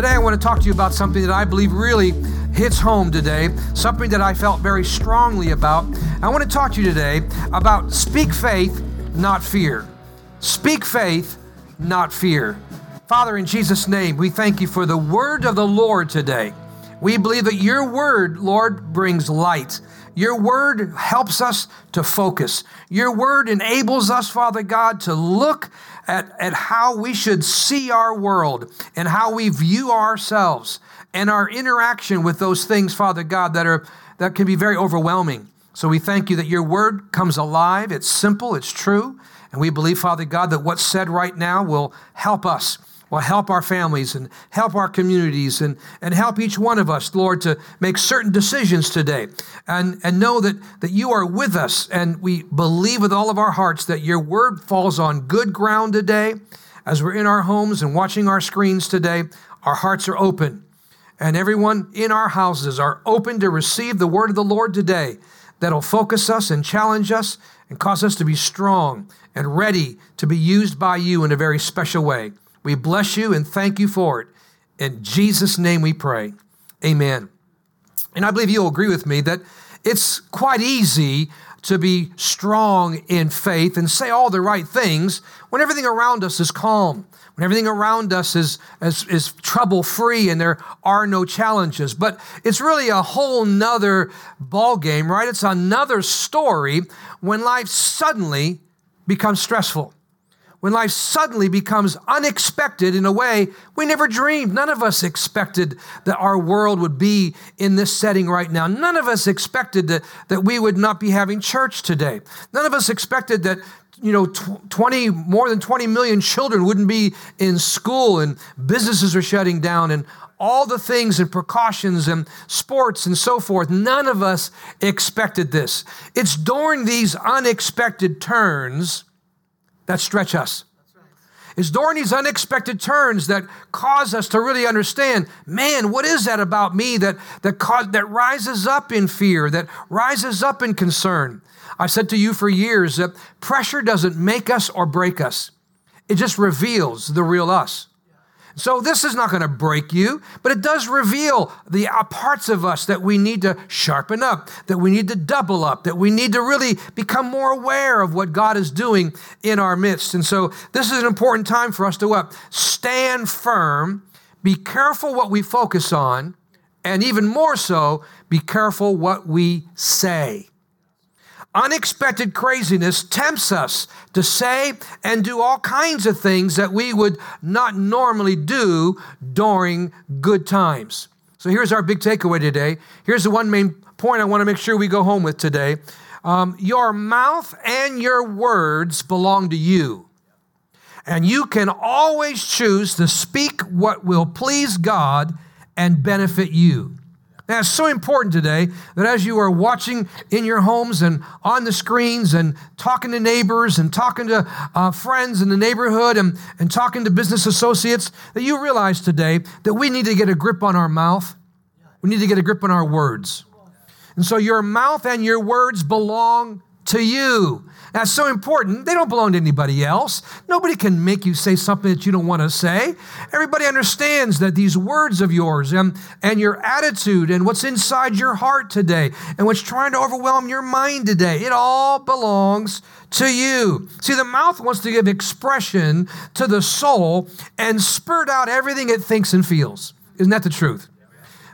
Today, I want to talk to you about something that I believe really hits home today, something that I felt very strongly about. I want to talk to you today about speak faith, not fear. Speak faith, not fear. Father, in Jesus' name, we thank you for the word of the Lord today. We believe that your word, Lord, brings light. Your word helps us to focus. Your word enables us, Father God, to look at, at how we should see our world and how we view ourselves and our interaction with those things, Father God, that are that can be very overwhelming. So we thank you that your word comes alive. It's simple, it's true. And we believe, Father God, that what's said right now will help us will help our families and help our communities and, and help each one of us, Lord, to make certain decisions today and, and know that, that you are with us. And we believe with all of our hearts that your word falls on good ground today. As we're in our homes and watching our screens today, our hearts are open. And everyone in our houses are open to receive the word of the Lord today that'll focus us and challenge us and cause us to be strong and ready to be used by you in a very special way. We bless you and thank you for it. In Jesus' name we pray. Amen. And I believe you'll agree with me that it's quite easy to be strong in faith and say all the right things when everything around us is calm, when everything around us is, is, is trouble free and there are no challenges. But it's really a whole nother ballgame, right? It's another story when life suddenly becomes stressful when life suddenly becomes unexpected in a way we never dreamed. None of us expected that our world would be in this setting right now. None of us expected that, that we would not be having church today. None of us expected that you know 20 more than 20 million children wouldn't be in school and businesses are shutting down and all the things and precautions and sports and so forth. None of us expected this. It's during these unexpected turns that stretch us. It's during these unexpected turns that cause us to really understand, man, what is that about me that, that, cause, that rises up in fear, that rises up in concern? I've said to you for years that pressure doesn't make us or break us. It just reveals the real us. So this is not going to break you, but it does reveal the uh, parts of us that we need to sharpen up, that we need to double up, that we need to really become more aware of what God is doing in our midst. And so this is an important time for us to what? Stand firm, be careful what we focus on, and even more so, be careful what we say. Unexpected craziness tempts us to say and do all kinds of things that we would not normally do during good times. So here's our big takeaway today. Here's the one main point I want to make sure we go home with today. Um, your mouth and your words belong to you. And you can always choose to speak what will please God and benefit you. Now, it's so important today that as you are watching in your homes and on the screens and talking to neighbors and talking to uh, friends in the neighborhood and, and talking to business associates, that you realize today that we need to get a grip on our mouth. We need to get a grip on our words. And so your mouth and your words belong to you. That's so important. They don't belong to anybody else. Nobody can make you say something that you don't want to say. Everybody understands that these words of yours and, and your attitude and what's inside your heart today and what's trying to overwhelm your mind today, it all belongs to you. See, the mouth wants to give expression to the soul and spurt out everything it thinks and feels. Isn't that the truth?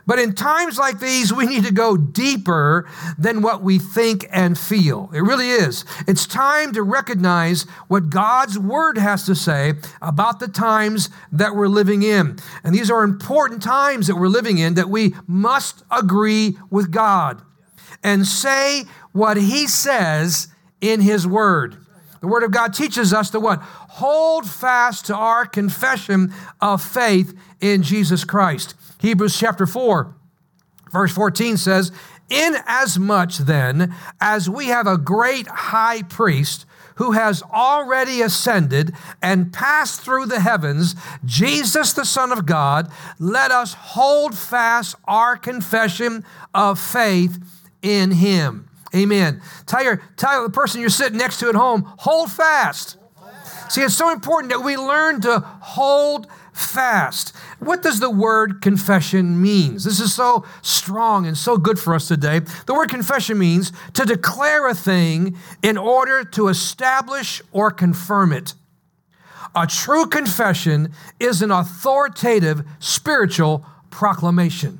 But in times like these, we need to go deeper than what we think and feel. It really is. It's time to recognize what God's word has to say about the times that we're living in. And these are important times that we're living in that we must agree with God and say what he says in his word. The word of God teaches us to what? Hold fast to our confession of faith in Jesus Christ. Hebrews chapter 4, verse 14 says, Inasmuch then as we have a great high priest who has already ascended and passed through the heavens, Jesus the Son of God, let us hold fast our confession of faith in him. Amen. Tell, your, tell the person you're sitting next to at home, hold fast. See, it's so important that we learn to hold fast. What does the word confession means? This is so strong and so good for us today. The word confession means to declare a thing in order to establish or confirm it. A true confession is an authoritative spiritual proclamation.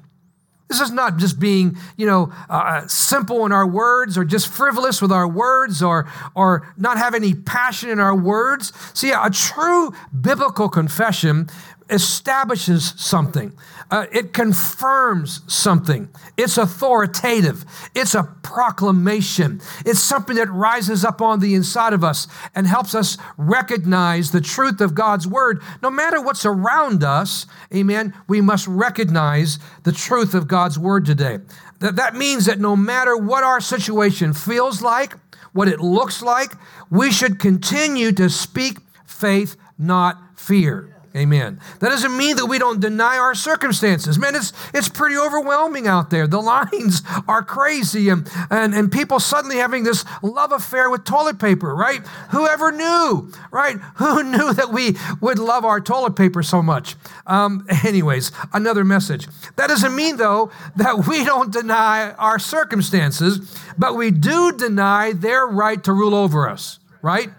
This is not just being, you know, uh, simple in our words or just frivolous with our words or, or not have any passion in our words. See, a true biblical confession establishes something, uh, it confirms something. It's authoritative, it's a proclamation, it's something that rises up on the inside of us and helps us recognize the truth of God's word. No matter what's around us, amen, we must recognize the truth of God's word today. That, that means that no matter what our situation feels like, what it looks like, we should continue to speak faith, not fear. Amen. That doesn't mean that we don't deny our circumstances. Man, it's, it's pretty overwhelming out there. The lines are crazy and, and, and people suddenly having this love affair with toilet paper, right? Whoever knew, right? Who knew that we would love our toilet paper so much? Um, anyways, another message. That doesn't mean, though, that we don't deny our circumstances, but we do deny their right to rule over us, right?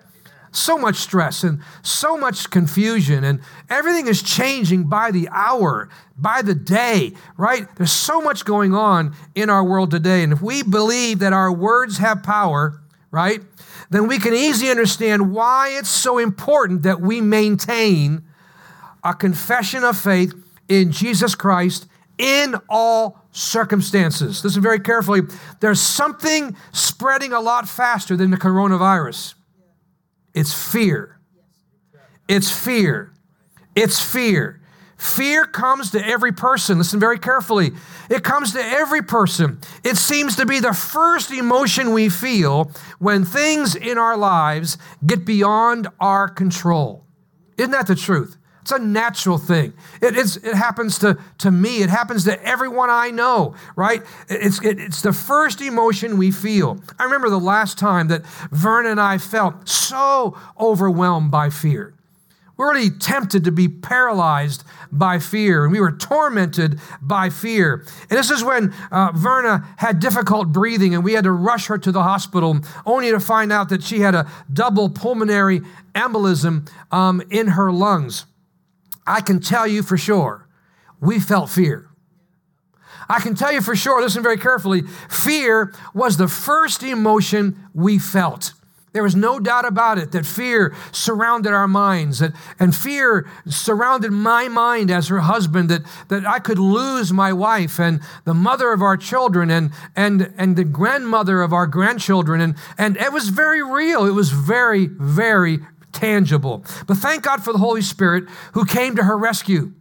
So much stress and so much confusion, and everything is changing by the hour, by the day, right? There's so much going on in our world today. And if we believe that our words have power, right, then we can easily understand why it's so important that we maintain a confession of faith in Jesus Christ in all circumstances. Listen very carefully. There's something spreading a lot faster than the coronavirus. It's fear. It's fear. It's fear. Fear comes to every person. Listen very carefully. It comes to every person. It seems to be the first emotion we feel when things in our lives get beyond our control. Isn't that the truth? It's a natural thing. It, it happens to, to me. It happens to everyone I know, right? It's, it, it's the first emotion we feel. I remember the last time that Verna and I felt so overwhelmed by fear. We were really tempted to be paralyzed by fear, and we were tormented by fear. And this is when uh, Verna had difficult breathing, and we had to rush her to the hospital, only to find out that she had a double pulmonary embolism um, in her lungs. I can tell you for sure, we felt fear. I can tell you for sure, listen very carefully, fear was the first emotion we felt. There was no doubt about it that fear surrounded our minds, that, and fear surrounded my mind as her husband, that, that I could lose my wife and the mother of our children and, and, and the grandmother of our grandchildren. And, and it was very real. It was very, very tangible. But thank God for the Holy Spirit who came to her rescue.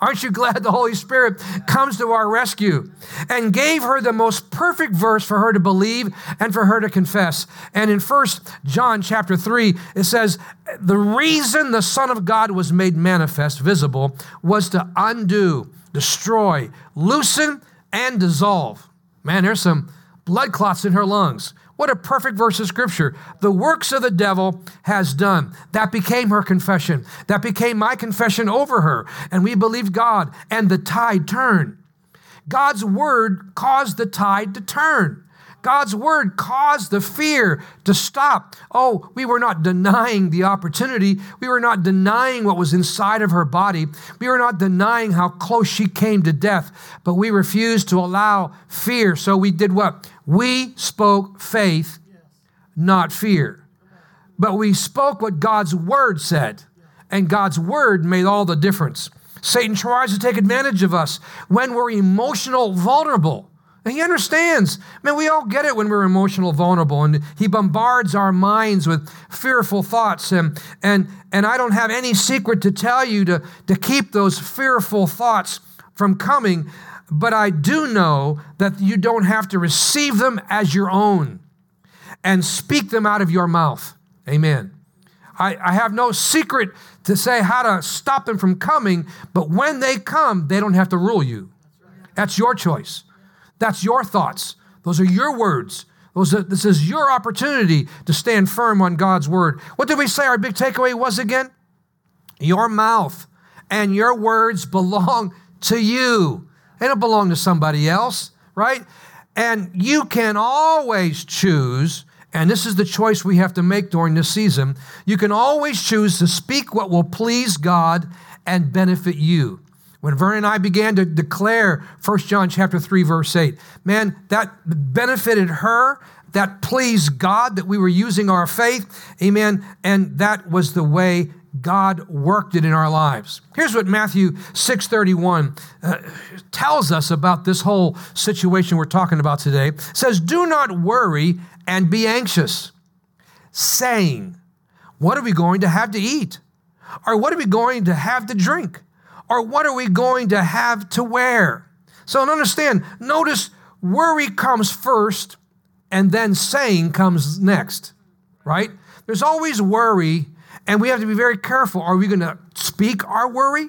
Aren't you glad the Holy Spirit comes to our rescue and gave her the most perfect verse for her to believe and for her to confess? And in First John chapter 3, it says, The reason the Son of God was made manifest, visible, was to undo, destroy, loosen, and dissolve. Man, there's some blood clots in her lungs. What a perfect verse of scripture. The works of the devil has done. That became her confession. That became my confession over her. And we believed God, and the tide turned. God's word caused the tide to turn. God's word caused the fear to stop. Oh, we were not denying the opportunity. We were not denying what was inside of her body. We were not denying how close she came to death, but we refused to allow fear. So we did what? We spoke faith, not fear. But we spoke what God's word said, and God's word made all the difference. Satan tries to take advantage of us when we're emotional vulnerable. He understands. Man, we all get it when we're emotional vulnerable. And he bombards our minds with fearful thoughts. And, and, and I don't have any secret to tell you to, to keep those fearful thoughts from coming but I do know that you don't have to receive them as your own and speak them out of your mouth. Amen. I, I, have no secret to say how to stop them from coming, but when they come, they don't have to rule you. That's your choice. That's your thoughts. Those are your words. Those are, this is your opportunity to stand firm on God's word. What did we say our big takeaway was again? Your mouth and your words belong to you. They don't belong to somebody else, right? And you can always choose, and this is the choice we have to make during this season. You can always choose to speak what will please God and benefit you. When Vernon and I began to declare 1 John chapter 3 verse 8, man, that benefited her, that pleased God that we were using our faith. Amen. And that was the way God worked it in our lives. Here's what Matthew 6:31 uh, tells us about this whole situation we're talking about today. It says, "Do not worry and be anxious, saying, what are we going to have to eat? Or what are we going to have to drink? Or what are we going to have to wear?" So understand, notice worry comes first and then saying comes next, right? There's always worry and we have to be very careful. Are we going to speak our worry?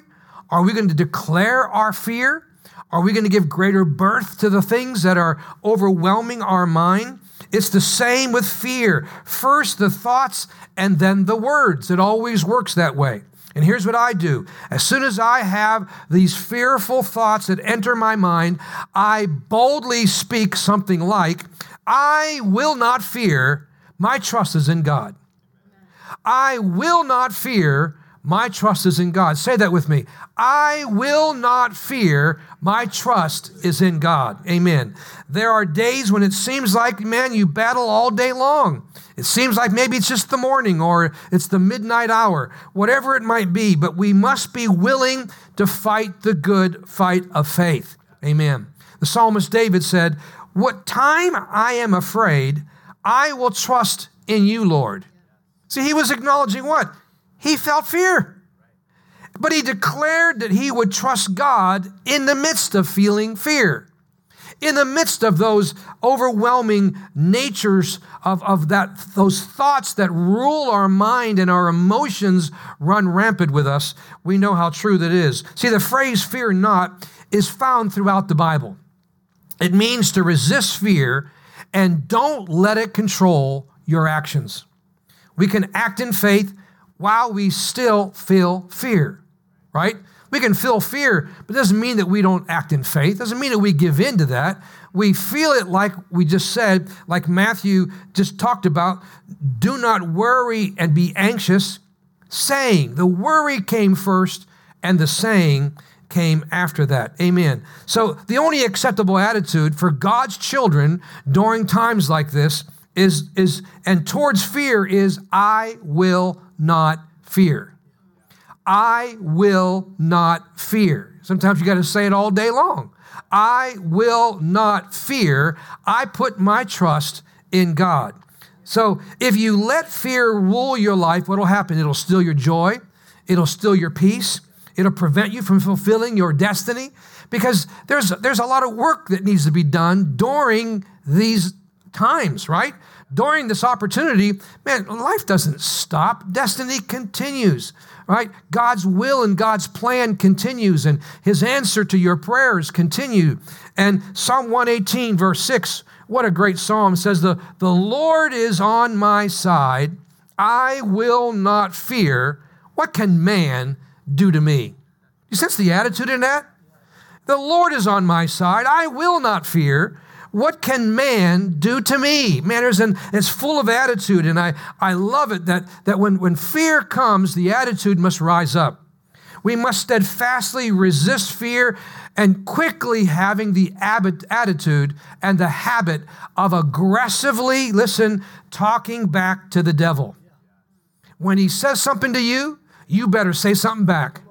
Are we going to declare our fear? Are we going to give greater birth to the things that are overwhelming our mind? It's the same with fear. First the thoughts and then the words. It always works that way. And here's what I do. As soon as I have these fearful thoughts that enter my mind, I boldly speak something like, I will not fear. My trust is in God. I will not fear. My trust is in God. Say that with me. I will not fear. My trust is in God. Amen. There are days when it seems like, man, you battle all day long. It seems like maybe it's just the morning or it's the midnight hour, whatever it might be, but we must be willing to fight the good fight of faith. Amen. The psalmist David said, What time I am afraid, I will trust in you, Lord. See, he was acknowledging what? He felt fear. But he declared that he would trust God in the midst of feeling fear. In the midst of those overwhelming natures of, of that, those thoughts that rule our mind and our emotions run rampant with us, we know how true that is. See, the phrase fear not is found throughout the Bible. It means to resist fear and don't let it control your actions. We can act in faith while we still feel fear, right? We can feel fear, but it doesn't mean that we don't act in faith. It doesn't mean that we give in to that. We feel it like we just said, like Matthew just talked about. Do not worry and be anxious, saying. The worry came first, and the saying came after that. Amen. So the only acceptable attitude for God's children during times like this is, is and towards fear is I will not fear. I will not fear. Sometimes you got to say it all day long. I will not fear. I put my trust in God. So if you let fear rule your life, what will happen? It'll steal your joy, it'll steal your peace, it'll prevent you from fulfilling your destiny because there's, there's a lot of work that needs to be done during these times, right? During this opportunity, man, life doesn't stop. Destiny continues, right? God's will and God's plan continues, and his answer to your prayers continue. And Psalm 118, verse 6, what a great psalm says, The, the Lord is on my side. I will not fear. What can man do to me? You sense the attitude in that? The Lord is on my side. I will not fear. What can man do to me? Man, is, it's full of attitude, and I, I love it that, that when, when fear comes, the attitude must rise up. We must steadfastly resist fear and quickly having the attitude and the habit of aggressively, listen, talking back to the devil. When he says something to you, you better say something back.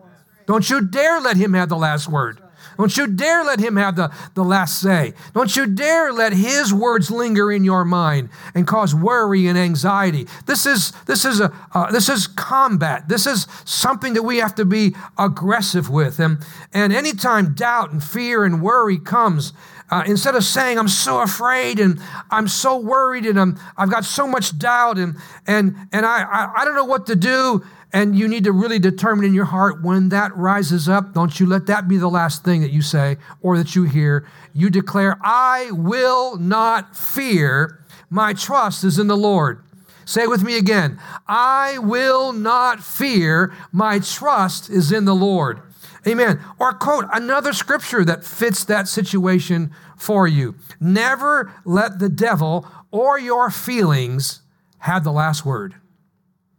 Don't you dare let him have the last word. Don't you dare let him have the, the last say. Don't you dare let his words linger in your mind and cause worry and anxiety. This is, this is, a, uh, this is combat. This is something that we have to be aggressive with. And, and anytime doubt and fear and worry comes, uh, instead of saying, I'm so afraid and I'm so worried and I'm, I've got so much doubt and, and, and I, I, I don't know what to do, and you need to really determine in your heart when that rises up, don't you let that be the last thing that you say or that you hear. You declare, I will not fear. My trust is in the Lord. Say with me again. I will not fear. My trust is in the Lord. Amen. Or quote another scripture that fits that situation for you. Never let the devil or your feelings have the last word.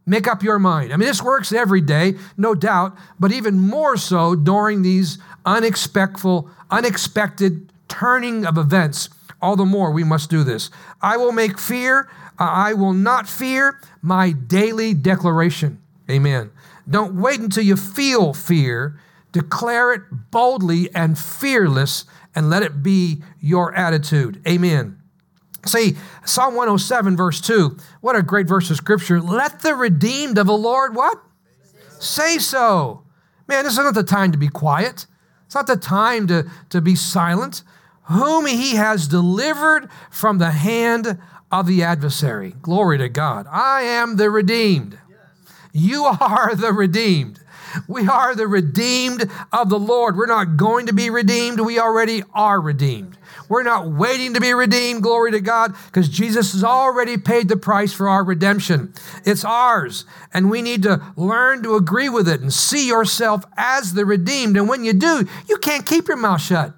Make up your mind. I mean, this works every day, no doubt, but even more so during these unexpected, unexpected turning of events. All the more we must do this. I will make fear, uh, I will not fear my daily declaration. Amen. Don't wait until you feel fear. Declare it boldly and fearless, and let it be your attitude. Amen. See, Psalm 107, verse 2, what a great verse of scripture. Let the redeemed of the Lord what? Say so. Man, this is not the time to be quiet. It's not the time to, to be silent. Whom he has delivered from the hand of the adversary. Glory to God. I am the redeemed. You are the redeemed. We are the redeemed of the Lord. We're not going to be redeemed. We already are redeemed. We're not waiting to be redeemed, glory to God, because Jesus has already paid the price for our redemption. It's ours, and we need to learn to agree with it and see yourself as the redeemed. And when you do, you can't keep your mouth shut.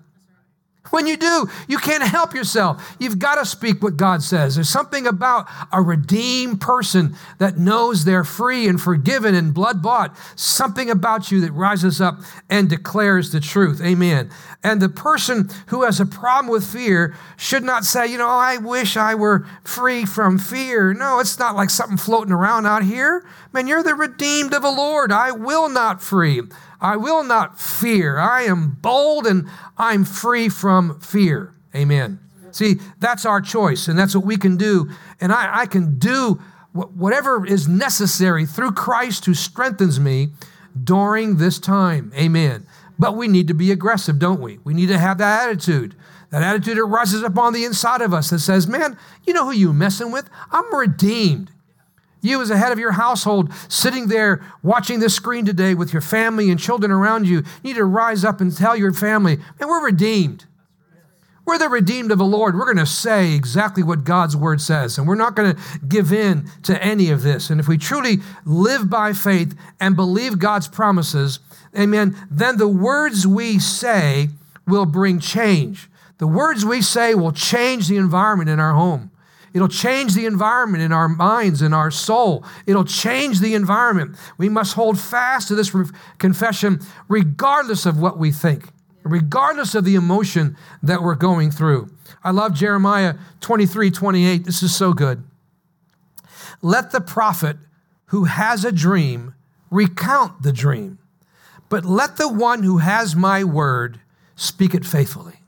When you do, you can't help yourself. You've got to speak what God says. There's something about a redeemed person that knows they're free and forgiven and blood bought. Something about you that rises up and declares the truth. Amen. And the person who has a problem with fear should not say, you know, I wish I were free from fear. No, it's not like something floating around out here. Man, you're the redeemed of the Lord. I will not free. I will not fear. I am bold and I'm free from fear. Amen. See, that's our choice, and that's what we can do. And I, I can do whatever is necessary through Christ who strengthens me during this time. Amen. But we need to be aggressive, don't we? We need to have that attitude. That attitude that rises up on the inside of us that says, man, you know who you messing with? I'm redeemed. You, as a head of your household, sitting there watching this screen today with your family and children around you, you need to rise up and tell your family, man, we're redeemed. We're the redeemed of the Lord. We're going to say exactly what God's word says, and we're not going to give in to any of this. And if we truly live by faith and believe God's promises, amen, then the words we say will bring change. The words we say will change the environment in our home. It'll change the environment in our minds and our soul. It'll change the environment. We must hold fast to this re- confession regardless of what we think, regardless of the emotion that we're going through. I love Jeremiah 23 28. This is so good. Let the prophet who has a dream recount the dream, but let the one who has my word speak it faithfully.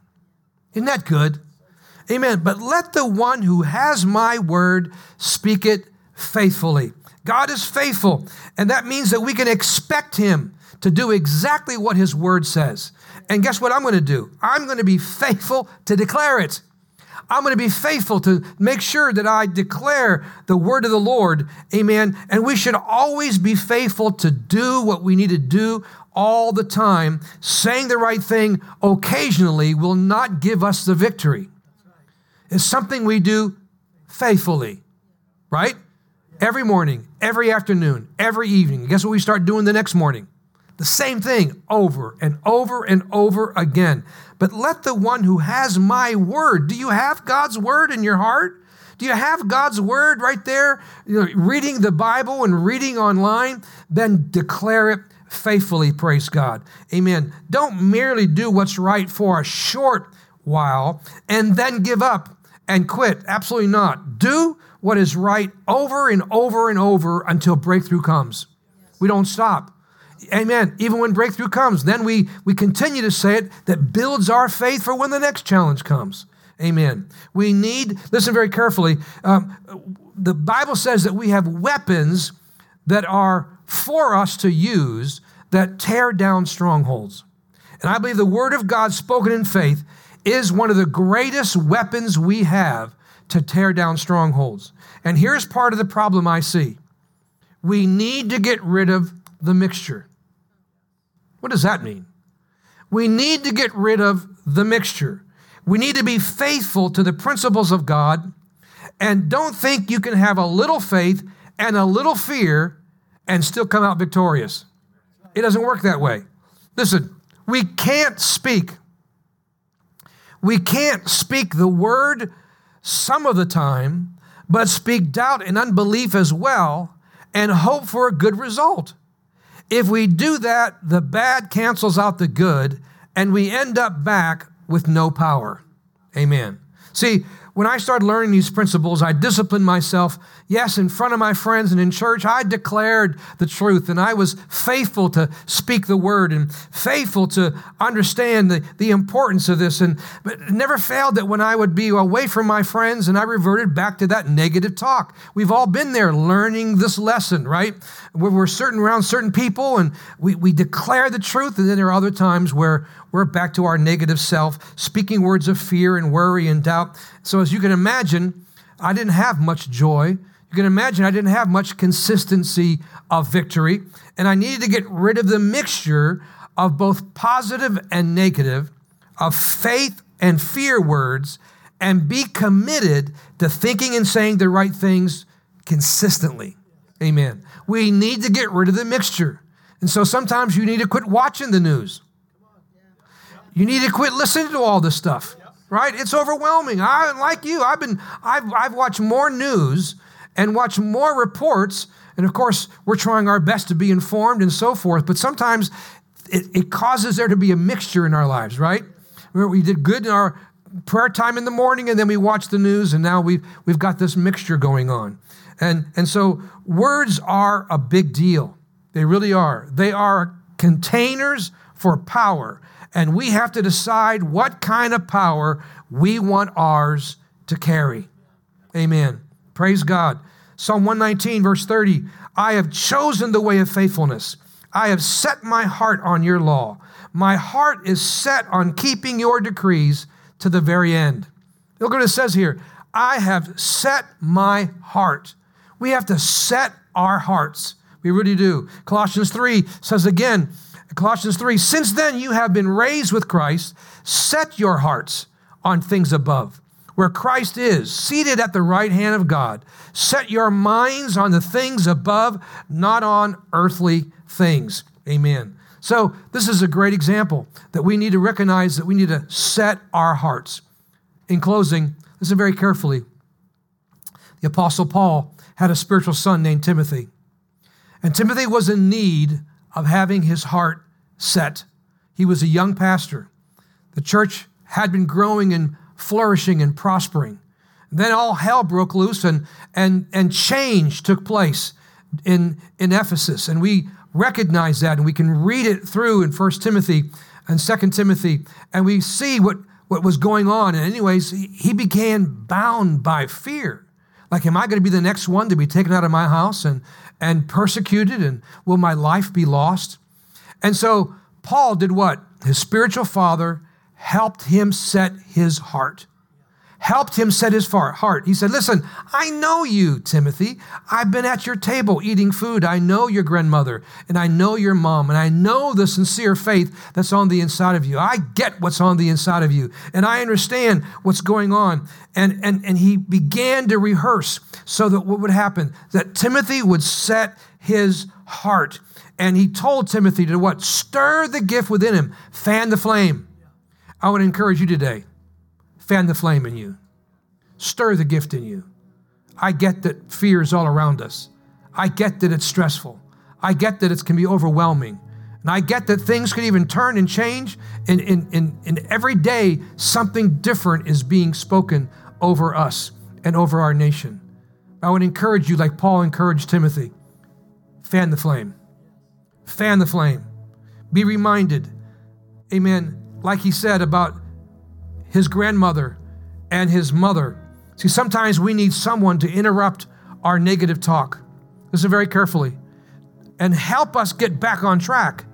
Isn't that good? Amen. But let the one who has my word speak it faithfully. God is faithful, and that means that we can expect him to do exactly what his word says. And guess what I'm going to do? I'm going to be faithful to declare it. I'm going to be faithful to make sure that I declare the word of the Lord. Amen. And we should always be faithful to do what we need to do all the time. Saying the right thing occasionally will not give us the victory is something we do faithfully, right? Every morning, every afternoon, every evening. guess what we start doing the next morning? The same thing over and over and over again. But let the one who has my word, do you have God's word in your heart? Do you have God's word right there? You know, reading the Bible and reading online? Then declare it faithfully, praise God. Amen. Don't merely do what's right for a short while and then give up and quit. Absolutely not. Do what is right over and over and over until breakthrough comes. We don't stop. Amen. Even when breakthrough comes, then we, we continue to say it that builds our faith for when the next challenge comes. Amen. We need, listen very carefully, um, the Bible says that we have weapons that are for us to use that tear down strongholds. And I believe the Word of God spoken in faith is one of the greatest weapons we have to tear down strongholds. And here's part of the problem I see we need to get rid of the mixture. What does that mean? We need to get rid of the mixture. We need to be faithful to the principles of God And don't think you can have a little faith and a little fear and still come out victorious. It doesn't work that way. Listen, we can't speak. We can't speak the word some of the time, but speak doubt and unbelief as well and hope for a good result. If we do that, the bad cancels out the good and we end up back with no power. Amen. See, when I started learning these principles, I disciplined myself. Yes, in front of my friends and in church, I declared the truth and I was faithful to speak the word and faithful to understand the, the importance of this. And but it never failed that when I would be away from my friends and I reverted back to that negative talk. We've all been there learning this lesson, right? Where we're certain around certain people and we, we declare the truth, and then there are other times where we're back to our negative self, speaking words of fear and worry and doubt. So, as you can imagine, I didn't have much joy. You can imagine I didn't have much consistency of victory. And I needed to get rid of the mixture of both positive and negative, of faith and fear words, and be committed to thinking and saying the right things consistently. Amen. We need to get rid of the mixture. And so sometimes you need to quit watching the news. You need to quit listening to all this stuff right? It's overwhelming. I like you. I've been I've I've watched more news and watch more reports, and of course we're trying our best to be informed and so forth. But sometimes it, it causes there to be a mixture in our lives, right? We did good in our prayer time in the morning, and then we watch the news, and now we've we've got this mixture going on, and and so words are a big deal. They really are. They are containers for power. And we have to decide what kind of power we want ours to carry. Amen. Praise God. Psalm 119, verse 30 I have chosen the way of faithfulness. I have set my heart on your law. My heart is set on keeping your decrees to the very end. Look what it says here I have set my heart. We have to set our hearts. We really do. Colossians 3 says again, Colossians 3 Since then you have been raised with Christ, set your hearts on things above, where Christ is, seated at the right hand of God. Set your minds on the things above, not on earthly things. Amen. So, this is a great example that we need to recognize that we need to set our hearts. In closing, listen very carefully. The Apostle Paul had a spiritual son named Timothy. And Timothy was in need of having his heart set. He was a young pastor. The church had been growing and flourishing and prospering. Then all hell broke loose and, and, and change took place in, in Ephesus. And we recognize that and we can read it through in 1 Timothy and 2 Timothy and we see what, what was going on. And, anyways, he began bound by fear. Like, am I going to be the next one to be taken out of my house and, and persecuted? And will my life be lost? And so Paul did what? His spiritual father helped him set his heart. Helped him set his heart. He said, Listen, I know you, Timothy. I've been at your table eating food. I know your grandmother, and I know your mom, and I know the sincere faith that's on the inside of you. I get what's on the inside of you, and I understand what's going on. And, and, and he began to rehearse so that what would happen? That Timothy would set his heart and he told Timothy to what? Stir the gift within him, fan the flame. I would encourage you today fan the flame in you, stir the gift in you. I get that fear is all around us. I get that it's stressful. I get that it can be overwhelming. And I get that things can even turn and change. And in, in, in every day, something different is being spoken over us and over our nation. I would encourage you, like Paul encouraged Timothy, fan the flame. Fan the flame. Be reminded, amen, like he said about his grandmother and his mother. See, sometimes we need someone to interrupt our negative talk. Listen very carefully and help us get back on track.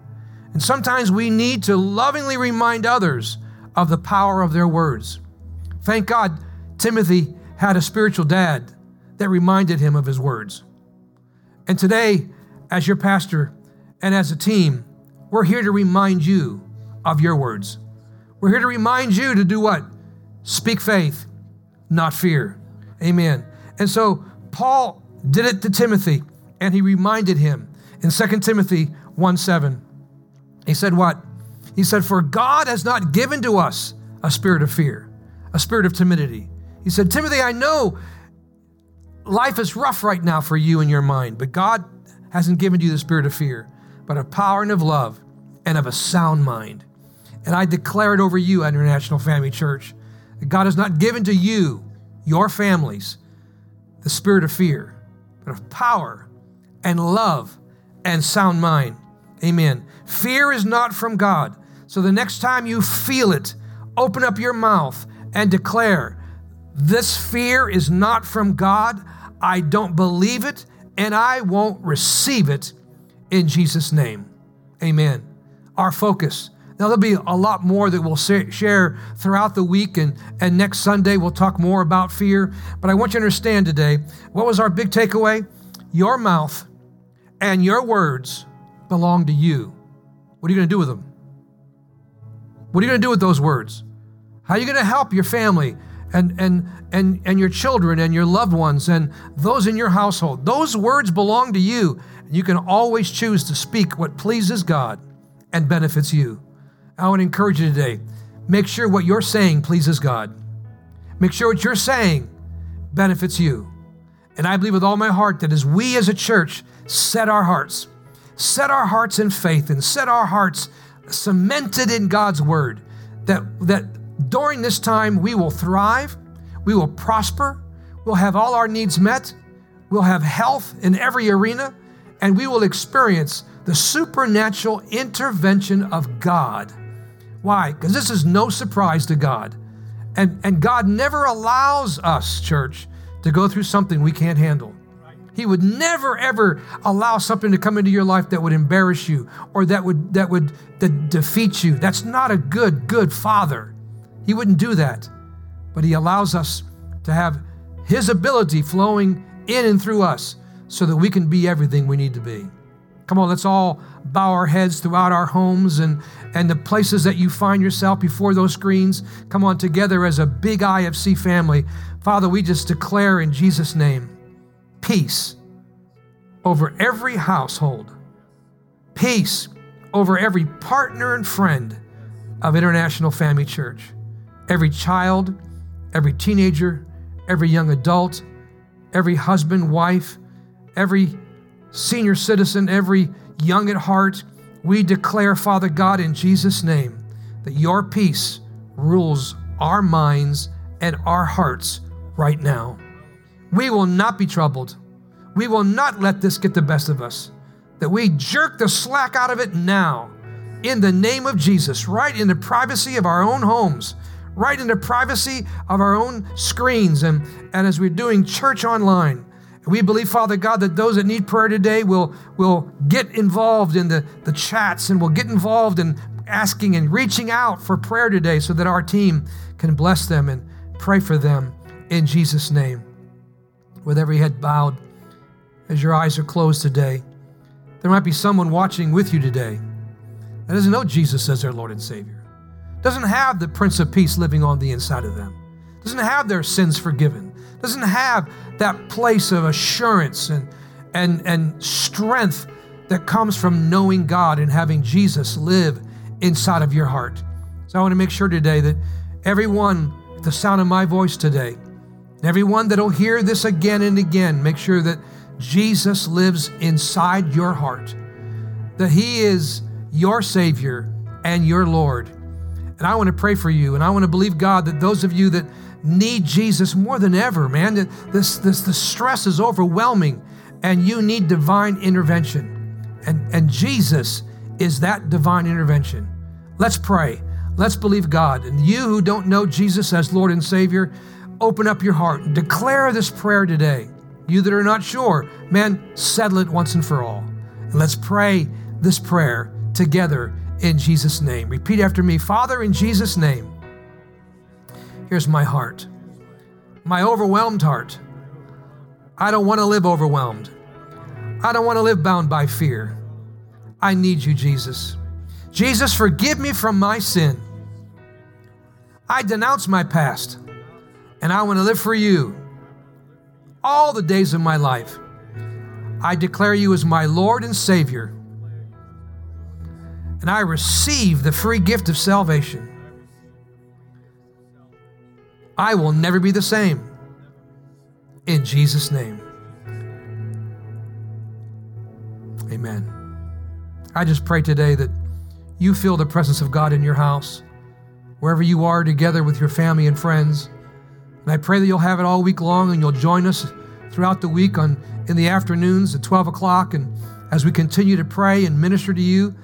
And sometimes we need to lovingly remind others of the power of their words. Thank God Timothy had a spiritual dad that reminded him of his words. And today, as your pastor, and as a team, we're here to remind you of your words. We're here to remind you to do what? Speak faith, not fear. Amen. And so Paul did it to Timothy, and he reminded him in 2 Timothy 1 7. He said, What? He said, For God has not given to us a spirit of fear, a spirit of timidity. He said, Timothy, I know life is rough right now for you and your mind, but God hasn't given you the spirit of fear, but of power and of love and of a sound mind. And I declare it over you, International Family Church, that God has not given to you, your families, the spirit of fear, but of power and love and sound mind. Amen. Fear is not from God. So the next time you feel it, open up your mouth and declare, This fear is not from God. I don't believe it, and I won't receive it in Jesus' name. Amen. Our focus. Now, there'll be a lot more that we'll share throughout the week, and, and next Sunday we'll talk more about fear. But I want you to understand today what was our big takeaway? Your mouth and your words belong to you. What are you going to do with them? What are you going to do with those words? How are you going to help your family and, and, and, and your children and your loved ones and those in your household? Those words belong to you. And you can always choose to speak what pleases God and benefits you. I want to encourage you today make sure what you're saying pleases God. Make sure what you're saying benefits you. And I believe with all my heart that as we as a church set our hearts, set our hearts in faith and set our hearts cemented in God's word, that, that during this time we will thrive, we will prosper, we'll have all our needs met, we'll have health in every arena, and we will experience the supernatural intervention of God. Why? Because this is no surprise to God. And, and God never allows us, church, to go through something we can't handle. He would never ever allow something to come into your life that would embarrass you or that would that would that defeat you. That's not a good good father. He wouldn't do that. But he allows us to have his ability flowing in and through us so that we can be everything we need to be. Come on, let's all bow our heads throughout our homes and, and the places that you find yourself before those screens. Come on, together as a big IFC family. Father, we just declare in Jesus' name peace over every household, peace over every partner and friend of International Family Church, every child, every teenager, every young adult, every husband, wife, every senior citizen, every young at heart. We declare, Father God, in Jesus' name, that your peace rules our minds and our hearts right now. We will not be troubled. We will not let this get the best of us. That we jerk the slack out of it now in the name of Jesus, right in the privacy of our own homes, right in the privacy of our own screens, and, and as we're doing church online. We believe, Father God, that those that need prayer today will, will get involved in the, the chats and will get involved in asking and reaching out for prayer today so that our team can bless them and pray for them in Jesus' name. With every head bowed, as your eyes are closed today, there might be someone watching with you today that doesn't know Jesus as their Lord and Savior, doesn't have the Prince of Peace living on the inside of them, doesn't have their sins forgiven, doesn't have that place of assurance and, and, and strength that comes from knowing God and having Jesus live inside of your heart. So I want to make sure today that everyone, the sound of my voice today, Everyone that'll hear this again and again, make sure that Jesus lives inside your heart, that He is your Savior and your Lord. And I want to pray for you, and I want to believe, God, that those of you that need Jesus more than ever, man, this, this, the stress is overwhelming, and you need divine intervention. And, and Jesus is that divine intervention. Let's pray. Let's believe God. And you who don't know Jesus as Lord and Savior, open up your heart and declare this prayer today. You that are not sure, man, settle it once and for all. And let's pray this prayer together in Jesus' name. Repeat after me Father, in Jesus' name, here's my heart, my overwhelmed heart. I don't want to live overwhelmed. I don't want to live bound by fear. I need you, Jesus. Jesus, forgive me from my sin. I denounce my past and I want to live for you. all the days of my life. I declare you as my Lord and Savior. And I receive the free gift of salvation. I will never be the same. In Jesus' name. Amen. I just pray today that you feel the presence of God in your house, wherever you are together with your family and friends. And I pray that you'll have it all week long and you'll join us throughout the week on in the afternoons at 12 o'clock. And as we continue to pray and minister to you,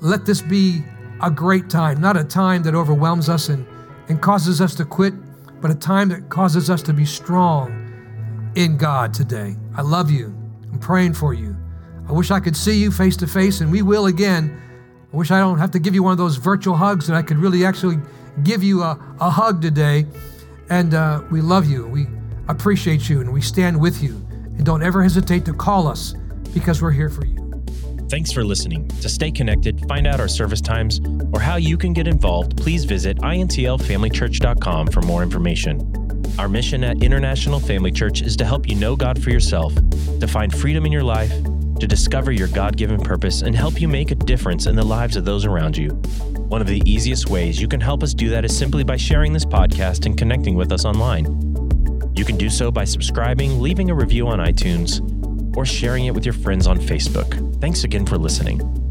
let this be a great time, not a time that overwhelms us and, and causes us to quit, but a time that causes us to be strong in God today. I love you. I'm praying for you. I wish I could see you face to face, and we will again. I wish I don't have to give you one of those virtual hugs, and I could really actually give you a, a hug today. And uh, we love you. We appreciate you, and we stand with you. And don't ever hesitate to call us because we're here for you. Thanks for listening. To stay connected, find out our service times, or how you can get involved, please visit intlfamilychurch.com for more information. Our mission at International Family Church is to help you know God for yourself, to find freedom in your life, to discover your God given purpose, and help you make a difference in the lives of those around you. One of the easiest ways you can help us do that is simply by sharing this podcast and connecting with us online. You can do so by subscribing, leaving a review on iTunes, or sharing it with your friends on Facebook. Thanks again for listening.